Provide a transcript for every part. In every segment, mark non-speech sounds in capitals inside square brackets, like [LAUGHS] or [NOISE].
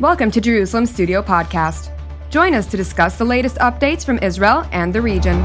Welcome to Jerusalem Studio Podcast. Join us to discuss the latest updates from Israel and the region.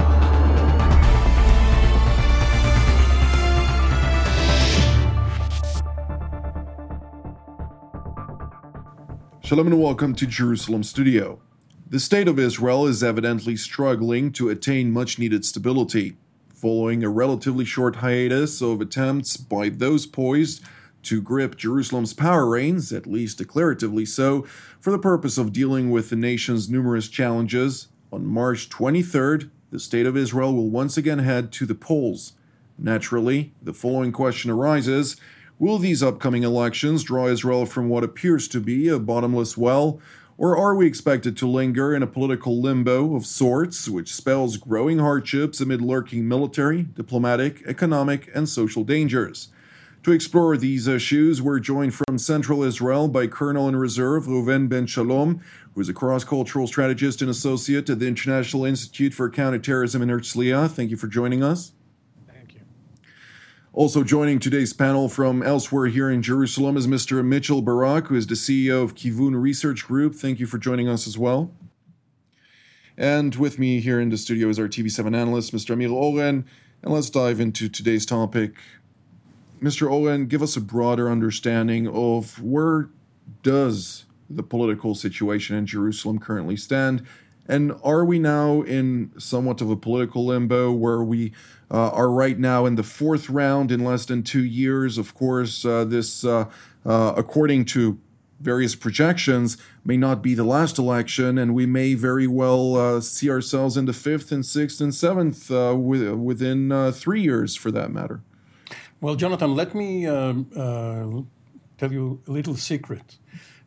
Shalom and welcome to Jerusalem Studio. The state of Israel is evidently struggling to attain much needed stability, following a relatively short hiatus of attempts by those poised to grip Jerusalem's power reins, at least declaratively so, for the purpose of dealing with the nation's numerous challenges. On March 23rd, the state of Israel will once again head to the polls. Naturally, the following question arises Will these upcoming elections draw Israel from what appears to be a bottomless well, or are we expected to linger in a political limbo of sorts, which spells growing hardships amid lurking military, diplomatic, economic, and social dangers? To explore these issues, we're joined from Central Israel by Colonel in Reserve Reuven Ben Shalom, who is a cross cultural strategist and associate at the International Institute for Counterterrorism in Herzliya. Thank you for joining us. Thank you. Also joining today's panel from elsewhere here in Jerusalem is Mr. Mitchell Barak, who is the CEO of Keevoon Research Group. Thank you for joining us as well. And with me here in the studio is our TV7 analyst, Mr. Amir Oren. And let's dive into today's topic. Mr. Oren, give us a broader understanding of where does the political situation in Jerusalem currently stand and are we now in somewhat of a political limbo where we uh, are right now in the fourth round in less than two years? Of course, uh, this, uh, uh according to various projections, may not be the last election, and we may very well uh, see ourselves in the fifth and sixth and seventh uh, within three years, for that matter. Well, Jonathan, let me um, tell you a little secret.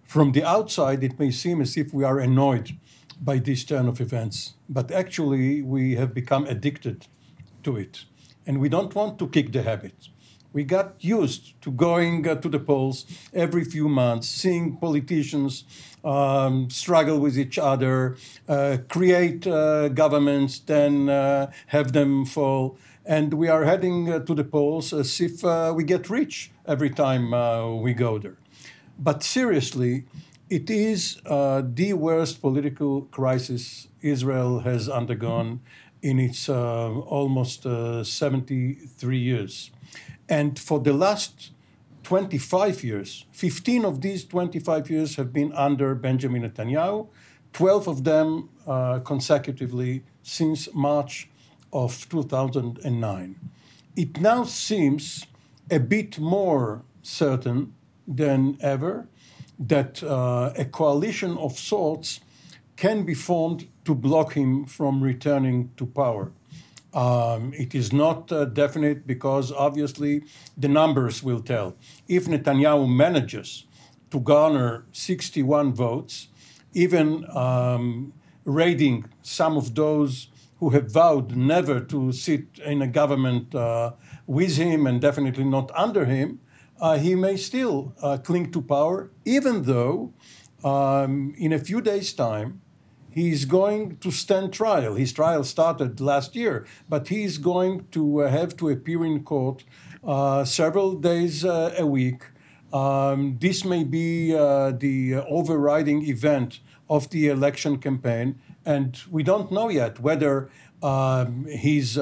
From the outside, it may seem as if we are annoyed by this turn of events, but actually we have become addicted to it. And we don't want to kick the habit. We got used to going uh, to the polls every few months, seeing politicians um, struggle with each other, uh, create uh, governments, then uh, have them fall. And we are heading uh, to the polls as if uh, we get rich every time we go there. But seriously, it is uh, the worst political crisis Israel has undergone in its uh, almost uh, 73 years. And for the last 25 years, 15 of these 25 years have been under Benjamin Netanyahu, 12 of them uh, consecutively since March of 2009. It now seems a bit more certain than ever that uh, a coalition of sorts can be formed to block him from returning to power. Um, it is not uh, definite because obviously the numbers will tell. If Netanyahu manages to garner 61 votes, even um, raiding some of those who have vowed never to sit in a government uh, with him and definitely not under him, uh, he may still uh, cling to power, even though um, in a few days' time he's going to stand trial. His trial started last year, but he's going to uh, have to appear in court uh, several days uh, a week. Um, this may be the overriding event of the election campaign, and we don't know yet whether um, his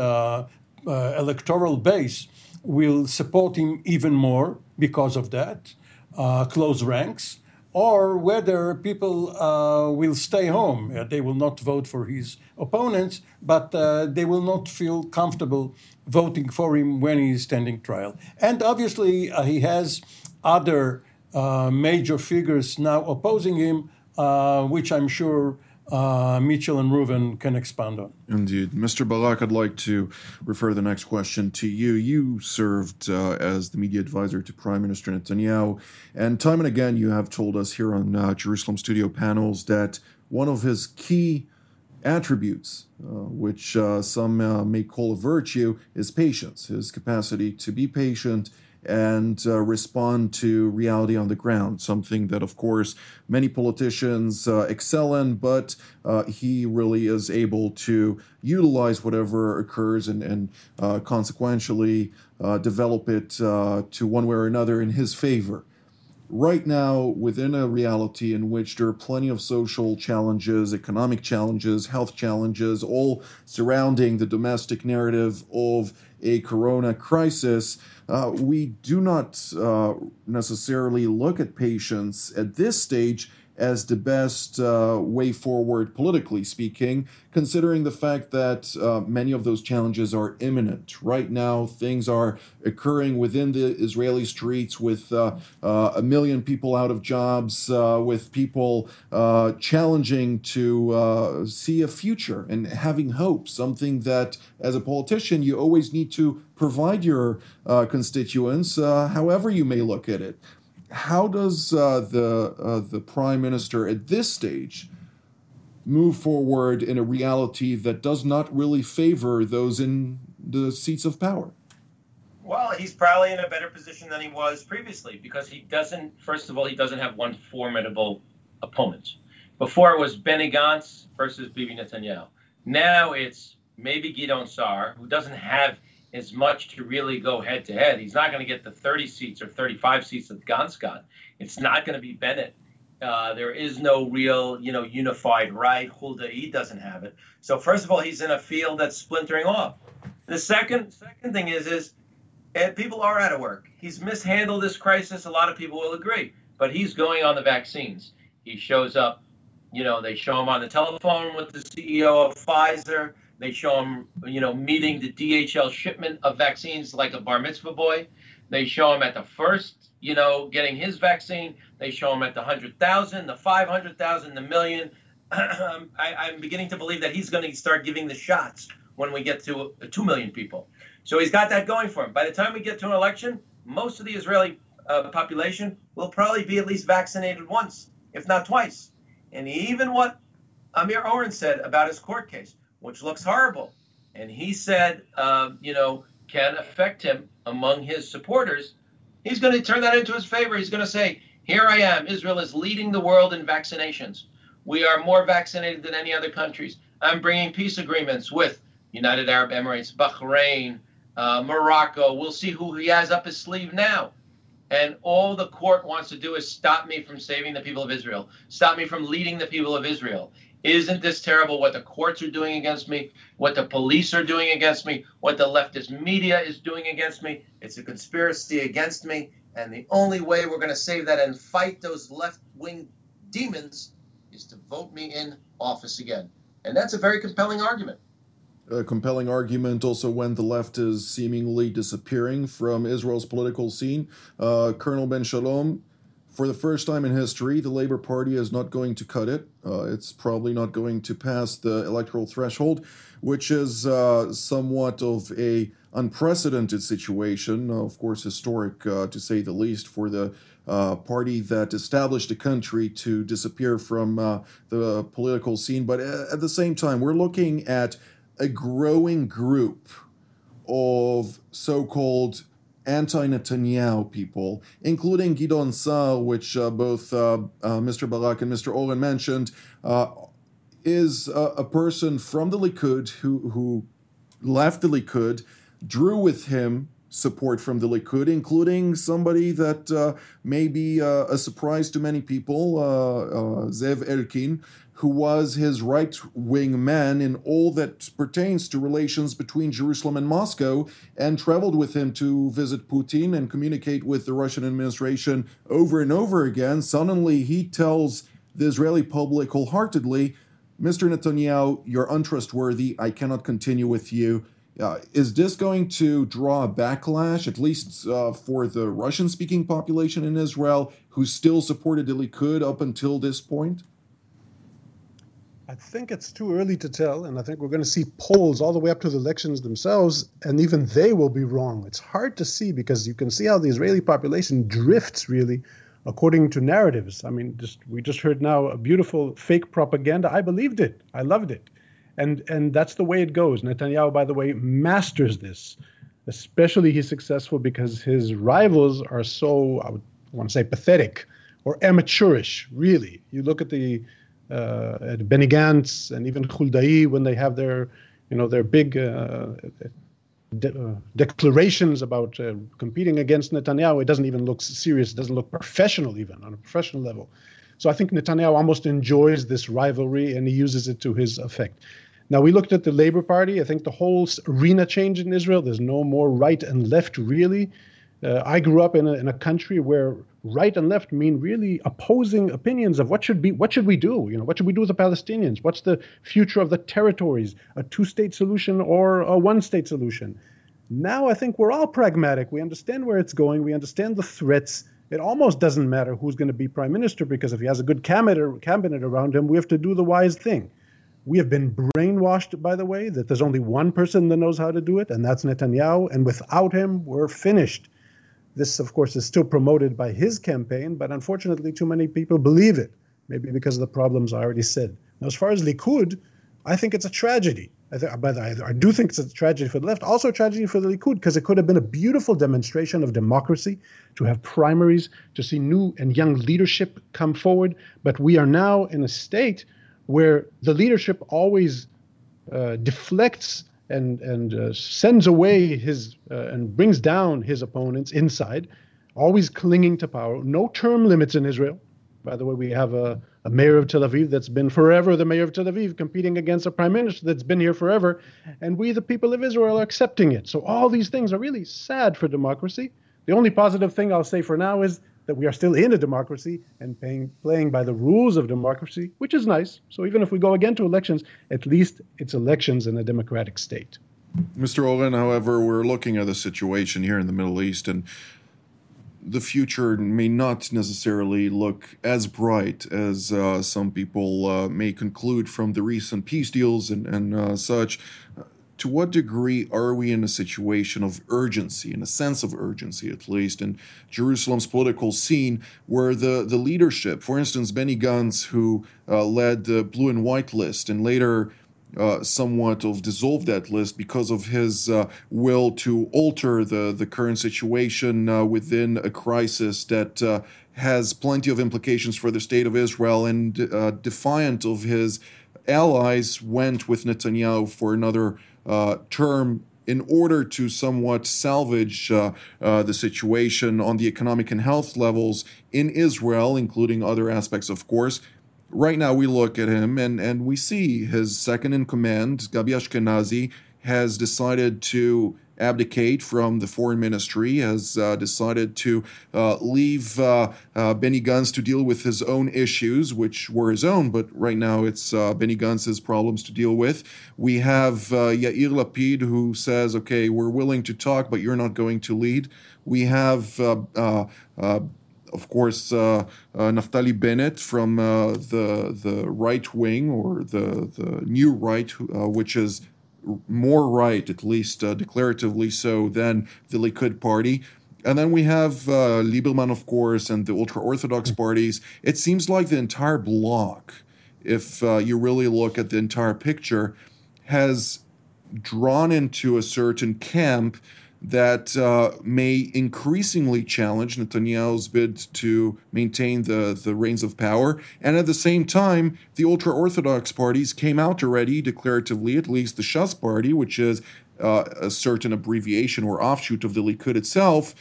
electoral base will support him even more because of that, uh, close ranks, or whether people uh, will stay home. Uh, they will not vote for his opponents, but uh, they will not feel comfortable voting for him when he is standing trial. And obviously, uh, he has other uh, major figures now opposing him, which I'm sure uh, Mitchell and Reuven can expand on. Indeed. Mr. Barak, I'd like to refer the next question to you. You served uh, as the media advisor to Prime Minister Netanyahu, and time and again you have told us here on uh, Jerusalem studio panels that one of his key attributes, uh, which uh, some uh, may call a virtue, is patience, his capacity to be patient and uh, respond to reality on the ground, something that, of course, many politicians uh, excel in, but uh, he really is able to utilize whatever occurs and, and uh, consequentially uh, develop it uh, to one way or another in his favor. Right now within a reality in which there are plenty of social challenges, economic challenges, health challenges, all surrounding the domestic narrative of a corona crisis, uh, we do not uh, necessarily look at patients at this stage as the best uh, way forward, politically speaking, considering the fact that uh, many of those challenges are imminent. Right now, things are occurring within the Israeli streets with uh, uh a million people out of jobs, uh, with people uh, challenging to see a future and having hope, something that as a politician you always need to provide your constituents, however you may look at it how does uh, the uh, the prime minister at this stage move forward in a reality that does not really favor those in the seats of power? Well, he's probably in a better position than he was previously because he doesn't. First of all, he doesn't have one formidable opponent. Before it was Benny Gantz versus Bibi Netanyahu. Now it's maybe Gideon Sa'ar, who doesn't have as much to really go head to head. He's not going to get the 30 seats or 35 seats that Gantz got. It's not going to be Bennett. Uh, there is no real, you know, unified right. Huldai doesn't have it. So first of all, he's in a field that's splintering off. The second second thing is is and people are out of work. He's mishandled this crisis. A lot of people will agree, but he's going on the vaccines. He shows up. You know, they show him on the telephone with the CEO of Pfizer. They show him, you know, meeting the DHL shipment of vaccines like a bar mitzvah boy. They show him at the first, you know, getting his vaccine. They show him at the 100,000, the 500,000, the million. [CLEARS THROAT] I, I'm beginning to believe that he's going to start giving the shots when we get to 2 million people. So he's got that going for him. By the time we get to an election, most of the Israeli uh, population will probably be at least vaccinated once, if not twice. And even what Amir Oren said about his court case which looks horrible. And he said, um, you know, can affect him among his supporters. He's going to turn that into his favor. He's going to say, here I am. Israel is leading the world in vaccinations. We are more vaccinated than any other countries. I'm bringing peace agreements with United Arab Emirates, Bahrain, uh, Morocco. We'll see who he has up his sleeve now. And all the court wants to do is stop me from saving the people of Israel, stop me from leading the people of Israel. Isn't this terrible what the courts are doing against me, what the police are doing against me, what the leftist media is doing against me? It's a conspiracy against me. And the only way we're going to save that and fight those left wing demons is to vote me in office again. And that's a very compelling argument. A compelling argument also when the left is seemingly disappearing from Israel's political scene. Uh, Colonel Ben Shalom for the first time in history, the Labour Party is not going to cut it. Uh, it's probably not going to pass the electoral threshold, which is uh, somewhat of a unprecedented situation. Uh, of course, historic uh, to say the least for the uh, party that established the country to disappear from uh, the political scene. But at the same time, we're looking at a growing group of so-called anti-Netanyahu people, including Gideon Sa'ar, which uh, both uh, uh, Mr. Barak and Mr. Oren mentioned, uh, is a, a, person from the Likud who, who left the Likud, drew with him support from the Likud, including somebody that uh, may be uh, a surprise to many people, Zev Elkin, who was his right wing man in all that pertains to relations between Jerusalem and Moscow, and traveled with him to visit Putin and communicate with the Russian administration over and over again. Suddenly, he tells the Israeli public wholeheartedly, Mr. Netanyahu, you're untrustworthy. I cannot continue with you. Uh, is this going to draw a backlash, at least uh, for the Russian speaking population in Israel, who still supported Likud up until this point? I think it's too early to tell, and I think we're going to see polls all the way up to the elections themselves, and even they will be wrong. It's hard to see because you can see how the Israeli population drifts really according to narratives. I mean, just we just heard now a beautiful fake propaganda. I believed it. I loved it. And and that's the way it goes. Netanyahu, by the way, masters this. Especially he's successful because his rivals are so I would want to say pathetic or amateurish, really. You look at the uh, Benny Gantz and even Huldai when they have their, you know, their big uh, de- uh, declarations about uh, competing against Netanyahu, it doesn't even look serious. It doesn't look professional, even on a professional level. So I think Netanyahu almost enjoys this rivalry and he uses it to his effect. Now, we looked at the Labor Party. I think the whole arena changed in Israel. There's no more right and left, really. Uh, I grew up in a, in a country where right and left mean really opposing opinions of what should be what should we do? You know what should we do with the palestinians? What's the future of the territories? A two state solution or a one state solution? Now i think we're all pragmatic. We understand where it's going. We understand the threats. It almost doesn't matter who's going to be prime minister because if he has a good cabinet cabinet around him we have to do the wise thing. We have been brainwashed by the way that there's only one person that knows how to do it and that's netanyahu and without him we're finished this, of course, is still promoted by his campaign, but unfortunately, too many people believe it, maybe because of the problems I already said. Now, as far as Likud, I think it's a tragedy. I, th- I, I do think it's a tragedy for the left, also a tragedy for the Likud, because it could have been a beautiful demonstration of democracy to have primaries, to see new and young leadership come forward. But we are now in a state where the leadership always uh, deflects and and uh, sends away his uh, and brings down his opponents inside, always clinging to power. No term limits in Israel. By the way, we have a, a mayor of Tel Aviv that's been forever the mayor of Tel Aviv, competing against a prime minister that's been here forever, and we, the people of Israel, are accepting it. So all these things are really sad for democracy. The only positive thing I'll say for now is that we are still in a democracy and paying, playing by the rules of democracy, which is nice. So even if we go again to elections, at least it's elections in a democratic state. Mr. Oren, however, we're looking at the situation here in the Middle East, and the future may not necessarily look as bright as uh, some people uh, may conclude from the recent peace deals and, and uh, such to what degree are we in a situation of urgency, in a sense of urgency at least, in Jerusalem's political scene, where the, the leadership, for instance, Benny Gantz, who uh, led the blue and white list and later uh, somewhat of dissolved that list because of his uh, will to alter the, the current situation uh, within a crisis that uh, has plenty of implications for the state of Israel and uh, defiant of his allies went with Netanyahu for another uh, term in order to somewhat salvage uh, uh, the situation on the economic and health levels in Israel, including other aspects, of course. Right now, we look at him and, and we see his second in command, Gabi Ashkenazi, has decided to abdicate from the foreign ministry, has uh, decided to uh, leave uh, uh, Benny Gantz to deal with his own issues, which were his own, but right now it's uh, Benny Gantz's problems to deal with. We have Yair Lapid, who says, okay, we're willing to talk, but you're not going to lead. We have of course, uh, uh, Naftali Bennett from uh, the the right wing or the the new right, which is more right, at least uh, declaratively so, than the Likud party. And then we have uh, Lieberman, of course, and the ultra Orthodox parties. It seems like the entire bloc, if uh, you really look at the entire picture, has drawn into a certain camp that uh, may increasingly challenge Netanyahu's bid to maintain the, the reins of power. And at the same time, the ultra Orthodox parties came out already, declaratively, at least the Shas party, which is uh, a certain abbreviation or offshoot of the Likud itself.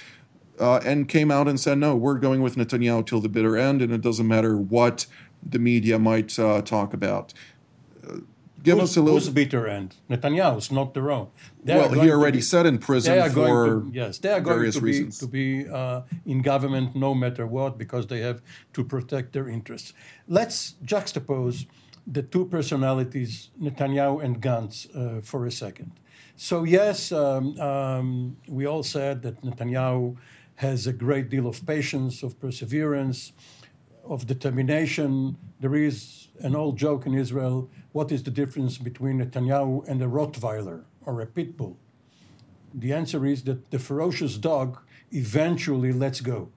Uh, and came out and said, no, we're going with Netanyahu till the bitter end, and it doesn't matter what the media might uh, talk about give who's, us a little. Who's bitter end? Netanyahu's, not their own. They well, he already be, said in prison for to, yes, they are going to be, to be uh, in government no matter what because they have to protect their interests. Let's juxtapose the two personalities, Netanyahu and Gantz, uh, for a second. So yes, um, um, we all said that Netanyahu has a great deal of patience, of perseverance, of determination. There is an old joke in Israel what is the difference between a Netanyahu and a Rottweiler or a pit bull? The answer is that the ferocious dog eventually lets go.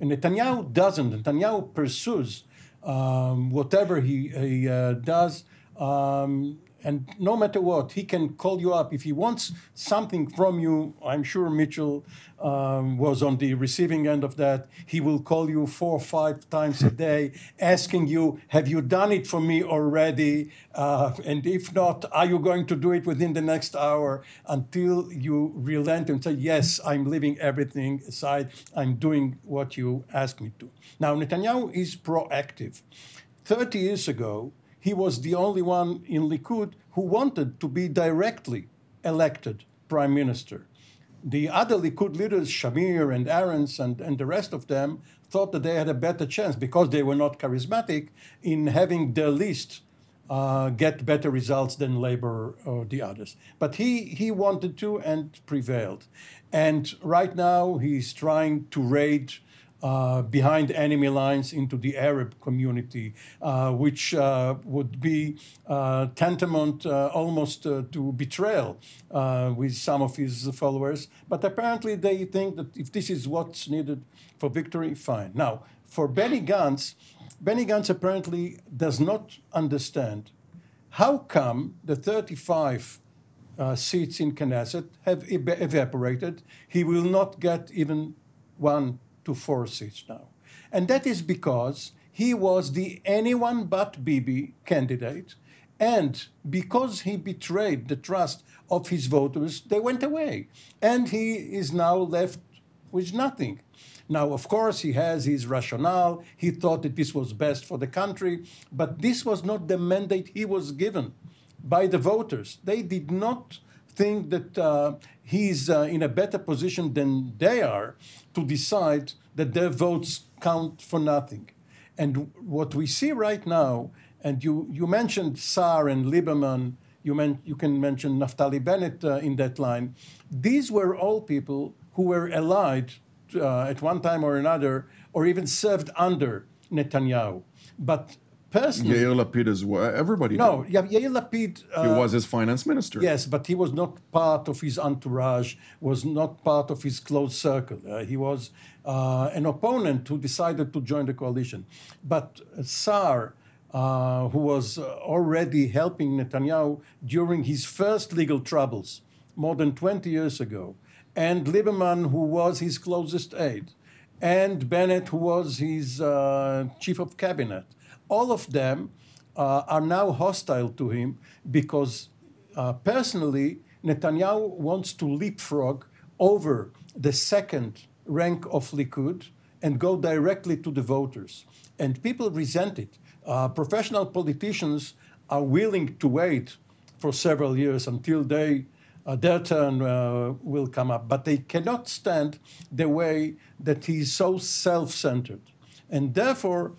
And Netanyahu doesn't. Netanyahu pursues um, whatever he, he uh, does, um, And no matter what, he can call you up. If he wants something from you, I'm sure Mitchell um, was on the receiving end of that. He will call you four or five times a day, [LAUGHS] asking you, Have you done it for me already? Uh, and if not, are you going to do it within the next hour? Until you relent and say, Yes, I'm leaving everything aside. I'm doing what you asked me to. Now, Netanyahu is proactive. 30 years ago, he was the only one in Likud who wanted to be directly elected prime minister. The other Likud leaders, Shamir and Arens and, and the rest of them, thought that they had a better chance because they were not charismatic in having their list uh, get better results than Labor or the others. But he, he wanted to and prevailed. And right now he's trying to raid uh, behind enemy lines into the Arab community, uh, which uh, would be uh, tantamount uh, almost uh, to betrayal with some of his followers. But apparently, they think that if this is what's needed for victory, fine. Now, for Benny Gantz, Benny Gantz apparently does not understand how come the 35 seats in Knesset have evaporated. He will not get even one to four seats now. And that is because he was the anyone but Bibi candidate. And because he betrayed the trust of his voters, they went away. And he is now left with nothing. Now, of course, he has his rationale. He thought that this was best for the country, but this was not the mandate he was given by the voters. They did not think that uh, he's uh, in a better position than they are to decide that their votes count for nothing. And what we see right now, and you, you mentioned Saar and Lieberman, you, men, you can mention Naftali Bennett uh, in that line. These were all people who were allied uh, at one time or another, or even served under Netanyahu. But personally. Yair Lapid well. Everybody. No, did. Yair Lapid. Uh, he was his finance minister. Yes, but he was not part of his entourage. Was not part of his close circle. Uh, he was uh, an opponent who decided to join the coalition. But Saar. Uh, who was already helping Netanyahu during his first legal troubles more than 20 years ago, and Lieberman, who was his closest aide, and Bennett, who was his uh, chief of cabinet, all of them uh, are now hostile to him because uh, personally, Netanyahu wants to leapfrog over the second rank of Likud and go directly to the voters. And people resent it. Uh, professional politicians are willing to wait for several years until they, uh, their turn uh, will come up, but they cannot stand the way that he's so self centered and therefore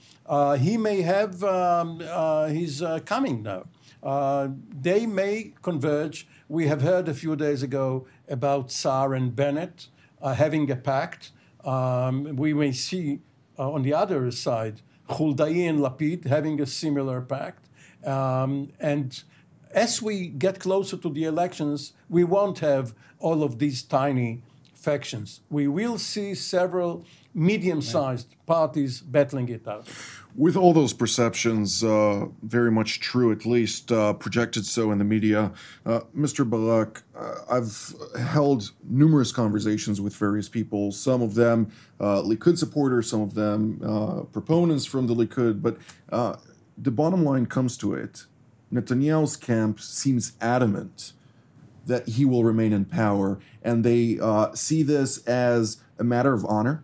he may have um, uh, uh, coming now. Uh, they may converge. We have heard a few days ago about Saar and Bennett uh, having a pact. Um, we may see uh, on the other side Huldai and Lapid having a similar pact. Um, and as we get closer to the elections, we won't have all of these tiny factions. We will see several medium sized parties battling it out. With all those perceptions, uh, very much true, at least uh, projected so in the media, uh, Mr. Barak, uh, I've held numerous conversations with various people, some of them uh, Likud supporters, some of them uh, proponents from the Likud, but the bottom line comes to it Netanyahu's camp seems adamant that he will remain in power, and they see this as a matter of honor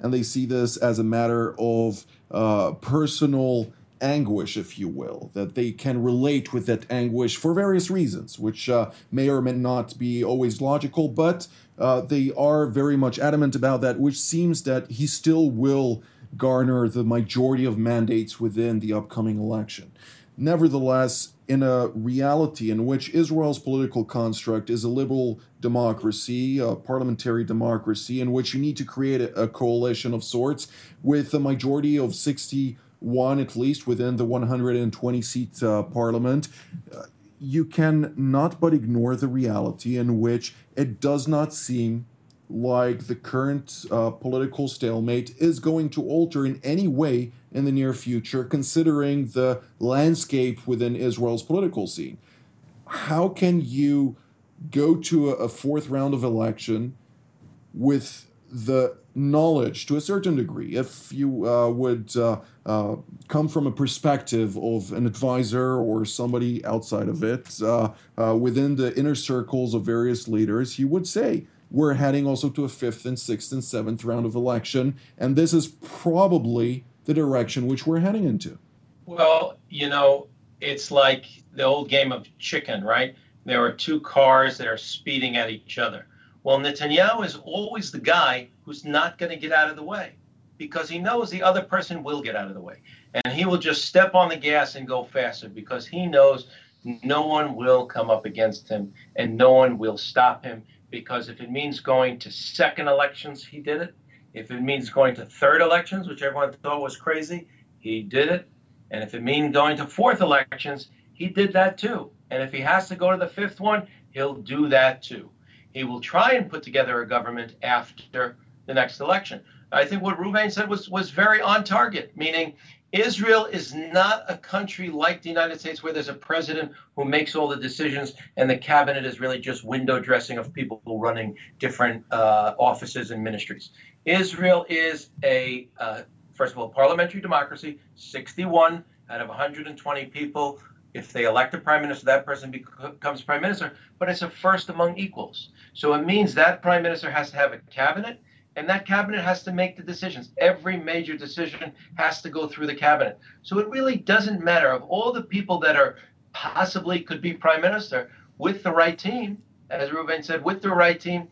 and they see this as a matter of uh, personal anguish, if you will, that they can relate with that anguish for various reasons, which uh, may or may not be always logical, but uh, they are very much adamant about that, which seems that he still will garner the majority of mandates within the upcoming election. Nevertheless, in a reality in which Israel's political construct is a liberal democracy, a parliamentary democracy, in which you need to create a, coalition of sorts with a majority of 61 at least within the 120 seat uh, parliament. Uh, you can not but ignore the reality in which it does not seem like the current uh, political stalemate is going to alter in any way in the near future, considering the landscape within Israel's political scene. how can you go to a, a fourth round of election with the knowledge to a certain degree if you uh, would uh, uh, come from a perspective of an advisor or somebody outside of it uh, uh, within the inner circles of various leaders you would say we're heading also to a fifth and sixth and seventh round of election and this is probably the direction which we're heading into well you know it's like the old game of chicken right there are two cars that are speeding at each other well, Netanyahu is always the guy who's not going to get out of the way because he knows the other person will get out of the way. And he will just step on the gas and go faster because he knows no one will come up against him and no one will stop him because if it means going to second elections, he did it. If it means going to third elections, which everyone thought was crazy, he did it. And if it means going to fourth elections, he did that too. And if he has to go to the fifth one, he'll do that too. He will try and put together a government after the next election. I think what Reuven said was was very on target, meaning Israel is not a country like the United States where there's a president who makes all the decisions and the cabinet is really just window dressing of people running different uh, offices and ministries. Israel is a, uh, first of all, parliamentary democracy, 61 out of 120 people if they elect a prime minister, that person becomes prime minister, but it's a first among equals. So it means that prime minister has to have a cabinet, and that cabinet has to make the decisions. Every major decision has to go through the cabinet. So it really doesn't matter of all the people that are possibly could be prime minister with the right team, as Ruben said, with the right team,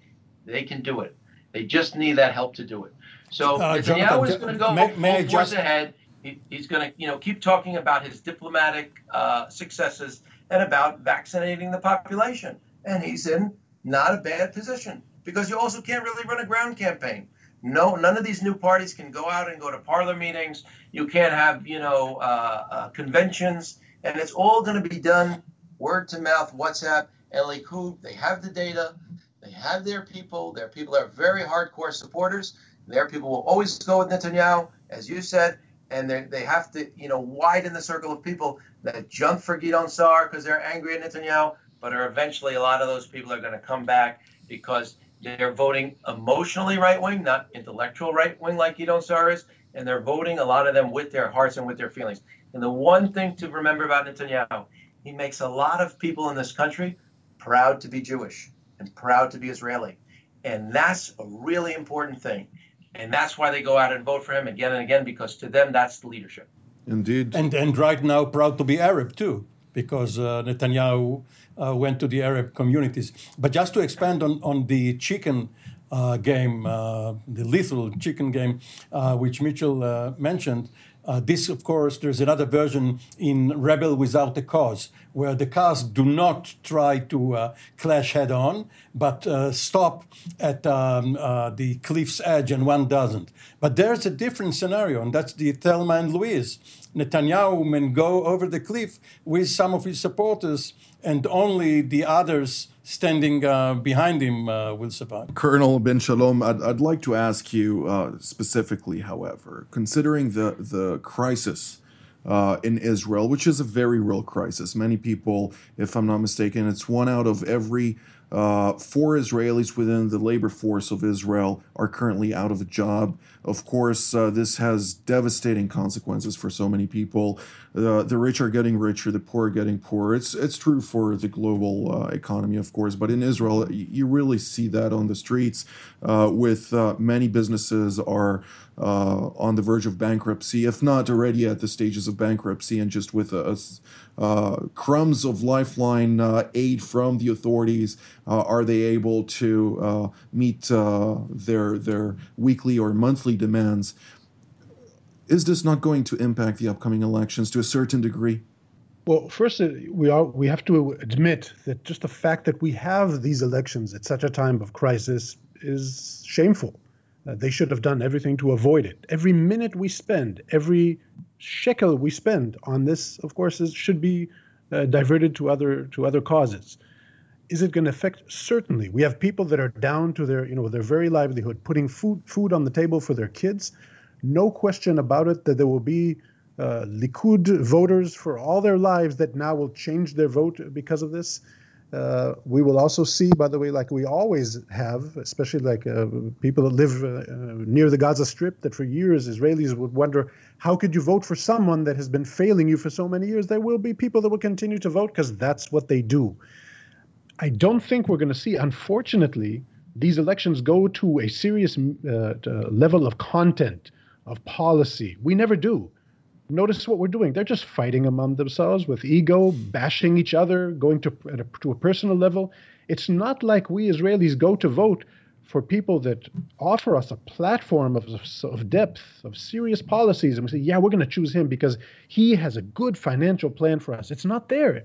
they can do it. They just need that help to do it. So uh, Netanyahu is going to go may, full force just... ahead he, he's going to, you know, keep talking about his diplomatic uh, successes and about vaccinating the population. And he's in not a bad position because you also can't really run a ground campaign. No, none of these new parties can go out and go to parlor meetings. You can't have, you know, uh, uh, conventions, and it's all going to be done word to mouth, WhatsApp, and Likud. They have the data, they have their people. Their people are very hardcore supporters. Their people will always go with Netanyahu, as you said, and they have to you know widen the circle of people that jump for Gideon Sa'ar because they're angry at Netanyahu, but are eventually a lot of those people are going to come back because they're voting emotionally right wing, not intellectual right wing like Gideon Sa'ar is, and they're voting a lot of them with their hearts and with their feelings. And the one thing to remember about Netanyahu, he makes a lot of people in this country proud to be Jewish and proud to be Israeli. And that's a really important thing. And that's why they go out and vote for him again and again because to them that's the leadership. Indeed. And and right now proud to be Arab too because uh, Netanyahu uh, went to the Arab communities. But just to expand on on the chicken uh, game, uh, the lethal chicken game, uh, which Mitchell uh, mentioned. This, of course, there's another version in Rebel Without a Cause, where the cars do not try to clash head on, but stop at um, the cliff's edge, and one doesn't. But there's a different scenario, and that's the Thelma and Louise. Netanyahu may go over the cliff with some of his supporters, and only the others standing uh, behind him uh, will survive. Colonel Ben Shalom, I'd, I'd like to ask you uh, specifically, however, considering the, the crisis uh, in Israel, which is a very real crisis. Many people, if I'm not mistaken, it's one out of every uh, four Israelis within the labor force of Israel are currently out of a job. Of course, uh, this has devastating consequences for so many people. Uh, the rich are getting richer, the poor are getting poorer. It's it's true for the global uh, economy, of course, but in Israel, you really see that on the streets. Uh, with uh, many businesses are uh, on the verge of bankruptcy, if not already at the stages of bankruptcy, and just with crumbs of lifeline aid from the authorities, are they able to meet their their weekly or monthly demands? Is this not going to impact the upcoming elections to a certain degree? Well, first, uh, we are we have to admit that just the fact that we have these elections at such a time of crisis is shameful. Uh, they should have done everything to avoid it. Every minute we spend, every shekel we spend on this, of course, is, should be uh, diverted to other to other causes. Is it going to affect? Certainly, we have people that are down to their you know their very livelihood, putting food food on the table for their kids no question about it that there will be uh, Likud voters for all their lives that now will change their vote because of this. Uh, we will also see, by the way, like we always have, especially like uh, people that live uh, near the Gaza Strip, that for years Israelis would wonder how could you vote for someone that has been failing you for so many years? There will be people that will continue to vote because that's what they do. I don't think we're going to see, unfortunately, these elections go to a serious uh, level of content, of policy. We never do. Notice what we're doing. They're just fighting among themselves with ego, bashing each other, going to, a, to a personal level. It's not like we Israelis go to vote for people that offer us a platform of, of depth, of serious policies, and we say, yeah, we're going to choose him because he has a good financial plan for us. It's not there.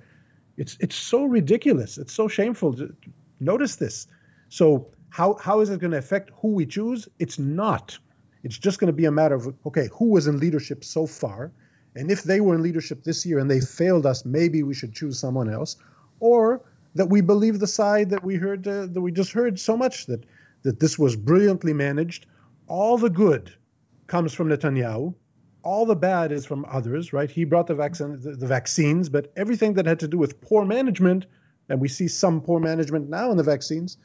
It's it's so ridiculous. It's so shameful. To Notice this. So how how is it going to affect who we choose? It's not. It's just going to be a matter of okay, who was in leadership so far, and if they were in leadership this year and they failed us, maybe we should choose someone else, or that we believe the side that we heard uh, that we just heard so much that that this was brilliantly managed. All the good comes from Netanyahu. All the bad is from others, right? He brought the, vaccine, the, the vaccines, but everything that had to do with poor management, and we see some poor management now in the vaccines,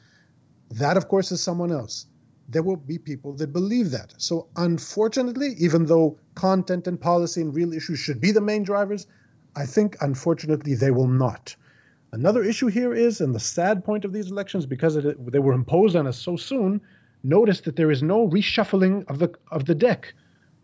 that of course is someone else there will be people that believe that. So, unfortunately, even though content and policy and real issues should be the main drivers, I think, unfortunately, they will not. Another issue here is, and the sad point of these elections, because it, they were imposed on us so soon, notice that there is no reshuffling of the of the deck.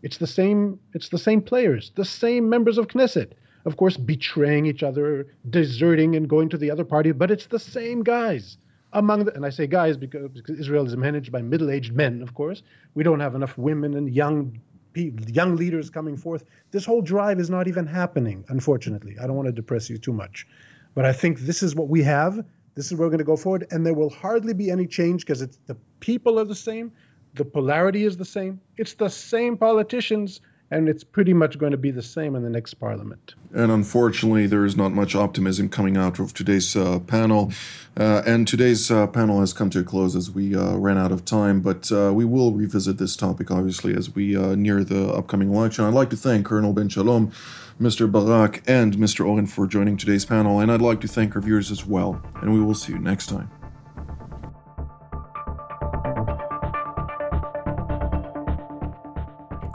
It's the same. It's the same players, the same members of Knesset. Of course, betraying each other, deserting, and going to the other party, but it's the same guys among the, and I say guys because, because Israel is managed by middle-aged men, of course. We don't have enough women and young young leaders coming forth. This whole drive is not even happening, unfortunately. I don't want to depress you too much, but I think this is what we have. This is where we're going to go forward, and there will hardly be any change because it's the people are the same, the polarity is the same, it's the same politicians and it's pretty much going to be the same in the next parliament. And unfortunately, there is not much optimism coming out of today's uh, panel. Uh, and today's uh, panel has come to a close as we uh, ran out of time, but uh, we will revisit this topic, obviously, as we uh, near the upcoming election. I'd like to thank Colonel Ben Shalom, Mr. Barak, and Mr. Oren for joining today's panel, and I'd like to thank our viewers as well. And we will see you next time.